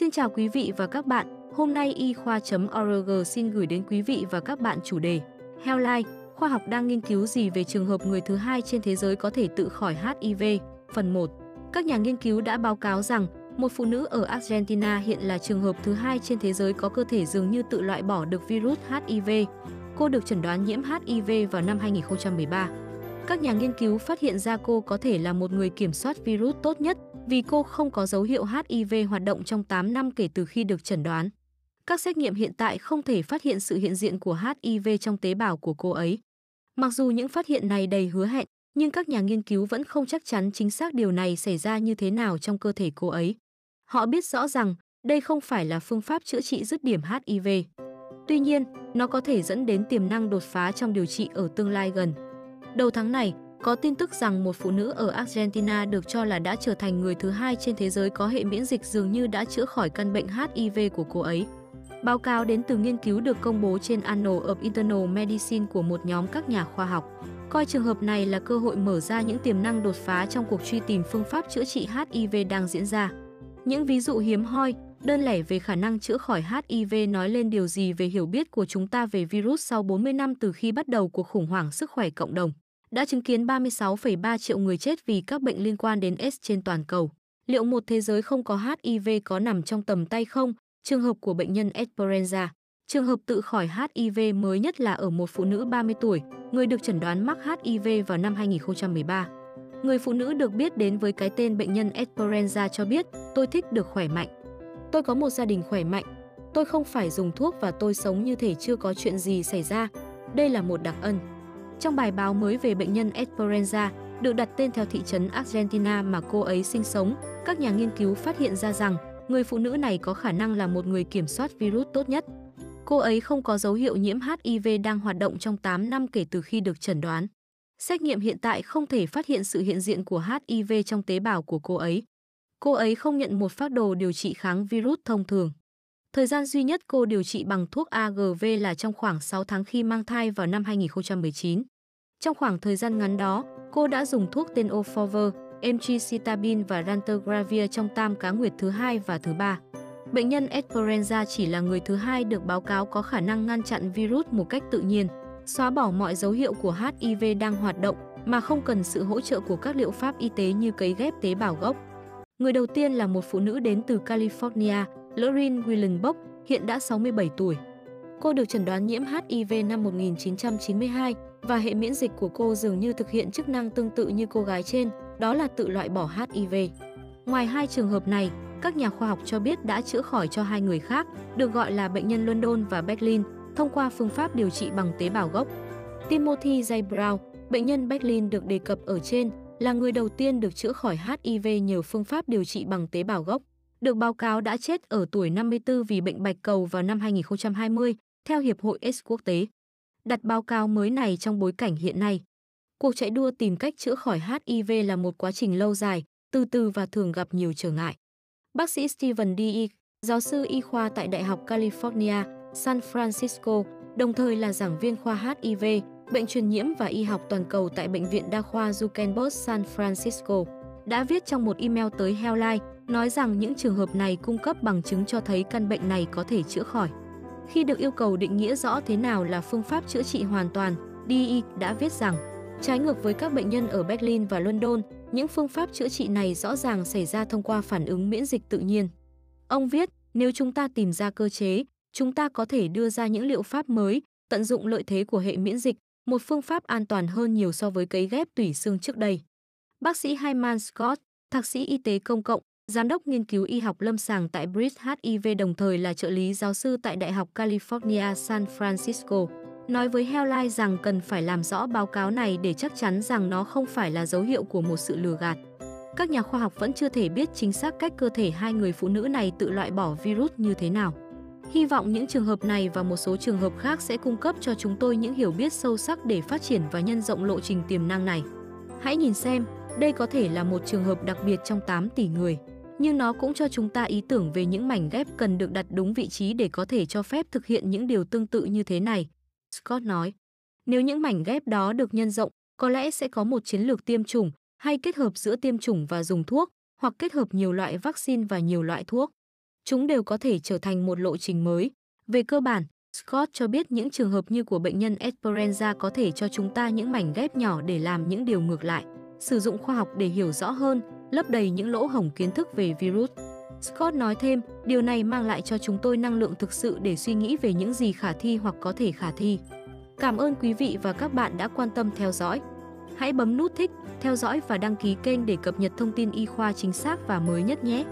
Xin chào quý vị và các bạn, hôm nay y khoa.org xin gửi đến quý vị và các bạn chủ đề Healthline, khoa học đang nghiên cứu gì về trường hợp người thứ hai trên thế giới có thể tự khỏi HIV? Phần 1. Các nhà nghiên cứu đã báo cáo rằng một phụ nữ ở Argentina hiện là trường hợp thứ hai trên thế giới có cơ thể dường như tự loại bỏ được virus HIV. Cô được chẩn đoán nhiễm HIV vào năm 2013. Các nhà nghiên cứu phát hiện ra cô có thể là một người kiểm soát virus tốt nhất vì cô không có dấu hiệu HIV hoạt động trong 8 năm kể từ khi được chẩn đoán. Các xét nghiệm hiện tại không thể phát hiện sự hiện diện của HIV trong tế bào của cô ấy. Mặc dù những phát hiện này đầy hứa hẹn, nhưng các nhà nghiên cứu vẫn không chắc chắn chính xác điều này xảy ra như thế nào trong cơ thể cô ấy. Họ biết rõ rằng đây không phải là phương pháp chữa trị dứt điểm HIV. Tuy nhiên, nó có thể dẫn đến tiềm năng đột phá trong điều trị ở tương lai gần. Đầu tháng này, có tin tức rằng một phụ nữ ở Argentina được cho là đã trở thành người thứ hai trên thế giới có hệ miễn dịch dường như đã chữa khỏi căn bệnh HIV của cô ấy. Báo cáo đến từ nghiên cứu được công bố trên Annals of Internal Medicine của một nhóm các nhà khoa học, coi trường hợp này là cơ hội mở ra những tiềm năng đột phá trong cuộc truy tìm phương pháp chữa trị HIV đang diễn ra. Những ví dụ hiếm hoi, đơn lẻ về khả năng chữa khỏi HIV nói lên điều gì về hiểu biết của chúng ta về virus sau 40 năm từ khi bắt đầu cuộc khủng hoảng sức khỏe cộng đồng đã chứng kiến 36,3 triệu người chết vì các bệnh liên quan đến S trên toàn cầu. Liệu một thế giới không có HIV có nằm trong tầm tay không? Trường hợp của bệnh nhân Esperanza. Trường hợp tự khỏi HIV mới nhất là ở một phụ nữ 30 tuổi, người được chẩn đoán mắc HIV vào năm 2013. Người phụ nữ được biết đến với cái tên bệnh nhân Esperanza cho biết, tôi thích được khỏe mạnh. Tôi có một gia đình khỏe mạnh. Tôi không phải dùng thuốc và tôi sống như thể chưa có chuyện gì xảy ra. Đây là một đặc ân. Trong bài báo mới về bệnh nhân Esperanza, được đặt tên theo thị trấn Argentina mà cô ấy sinh sống, các nhà nghiên cứu phát hiện ra rằng người phụ nữ này có khả năng là một người kiểm soát virus tốt nhất. Cô ấy không có dấu hiệu nhiễm HIV đang hoạt động trong 8 năm kể từ khi được chẩn đoán. Xét nghiệm hiện tại không thể phát hiện sự hiện diện của HIV trong tế bào của cô ấy. Cô ấy không nhận một phác đồ điều trị kháng virus thông thường. Thời gian duy nhất cô điều trị bằng thuốc AGV là trong khoảng 6 tháng khi mang thai vào năm 2019. Trong khoảng thời gian ngắn đó, cô đã dùng thuốc tên Oforver, Emtricitabine và Rantagravir trong tam cá nguyệt thứ hai và thứ ba. Bệnh nhân Esperanza chỉ là người thứ hai được báo cáo có khả năng ngăn chặn virus một cách tự nhiên, xóa bỏ mọi dấu hiệu của HIV đang hoạt động mà không cần sự hỗ trợ của các liệu pháp y tế như cấy ghép tế bào gốc. Người đầu tiên là một phụ nữ đến từ California, Lorraine Willenbock, hiện đã 67 tuổi. Cô được chẩn đoán nhiễm HIV năm 1992 và hệ miễn dịch của cô dường như thực hiện chức năng tương tự như cô gái trên, đó là tự loại bỏ HIV. Ngoài hai trường hợp này, các nhà khoa học cho biết đã chữa khỏi cho hai người khác, được gọi là bệnh nhân London và Berlin, thông qua phương pháp điều trị bằng tế bào gốc. Timothy J. Brown, bệnh nhân Berlin được đề cập ở trên, là người đầu tiên được chữa khỏi HIV nhờ phương pháp điều trị bằng tế bào gốc. Được báo cáo đã chết ở tuổi 54 vì bệnh bạch cầu vào năm 2020, theo Hiệp hội AIDS quốc tế đặt báo cáo mới này trong bối cảnh hiện nay. Cuộc chạy đua tìm cách chữa khỏi HIV là một quá trình lâu dài, từ từ và thường gặp nhiều trở ngại. Bác sĩ Steven D. giáo sư y khoa tại Đại học California, San Francisco, đồng thời là giảng viên khoa HIV, bệnh truyền nhiễm và y học toàn cầu tại Bệnh viện Đa khoa Zuckerberg, San Francisco, đã viết trong một email tới Healthline nói rằng những trường hợp này cung cấp bằng chứng cho thấy căn bệnh này có thể chữa khỏi. Khi được yêu cầu định nghĩa rõ thế nào là phương pháp chữa trị hoàn toàn, DI đã viết rằng, trái ngược với các bệnh nhân ở Berlin và London, những phương pháp chữa trị này rõ ràng xảy ra thông qua phản ứng miễn dịch tự nhiên. Ông viết, nếu chúng ta tìm ra cơ chế, chúng ta có thể đưa ra những liệu pháp mới, tận dụng lợi thế của hệ miễn dịch, một phương pháp an toàn hơn nhiều so với cấy ghép tủy xương trước đây. Bác sĩ Hyman Scott, thạc sĩ y tế công cộng, giám đốc nghiên cứu y học lâm sàng tại Bridge HIV đồng thời là trợ lý giáo sư tại Đại học California San Francisco, nói với Healthline rằng cần phải làm rõ báo cáo này để chắc chắn rằng nó không phải là dấu hiệu của một sự lừa gạt. Các nhà khoa học vẫn chưa thể biết chính xác cách cơ thể hai người phụ nữ này tự loại bỏ virus như thế nào. Hy vọng những trường hợp này và một số trường hợp khác sẽ cung cấp cho chúng tôi những hiểu biết sâu sắc để phát triển và nhân rộng lộ trình tiềm năng này. Hãy nhìn xem, đây có thể là một trường hợp đặc biệt trong 8 tỷ người nhưng nó cũng cho chúng ta ý tưởng về những mảnh ghép cần được đặt đúng vị trí để có thể cho phép thực hiện những điều tương tự như thế này. Scott nói, nếu những mảnh ghép đó được nhân rộng, có lẽ sẽ có một chiến lược tiêm chủng hay kết hợp giữa tiêm chủng và dùng thuốc, hoặc kết hợp nhiều loại vaccine và nhiều loại thuốc. chúng đều có thể trở thành một lộ trình mới. Về cơ bản, Scott cho biết những trường hợp như của bệnh nhân Esperanza có thể cho chúng ta những mảnh ghép nhỏ để làm những điều ngược lại, sử dụng khoa học để hiểu rõ hơn, lấp đầy những lỗ hổng kiến thức về virus. Scott nói thêm, điều này mang lại cho chúng tôi năng lượng thực sự để suy nghĩ về những gì khả thi hoặc có thể khả thi. Cảm ơn quý vị và các bạn đã quan tâm theo dõi. Hãy bấm nút thích, theo dõi và đăng ký kênh để cập nhật thông tin y khoa chính xác và mới nhất nhé.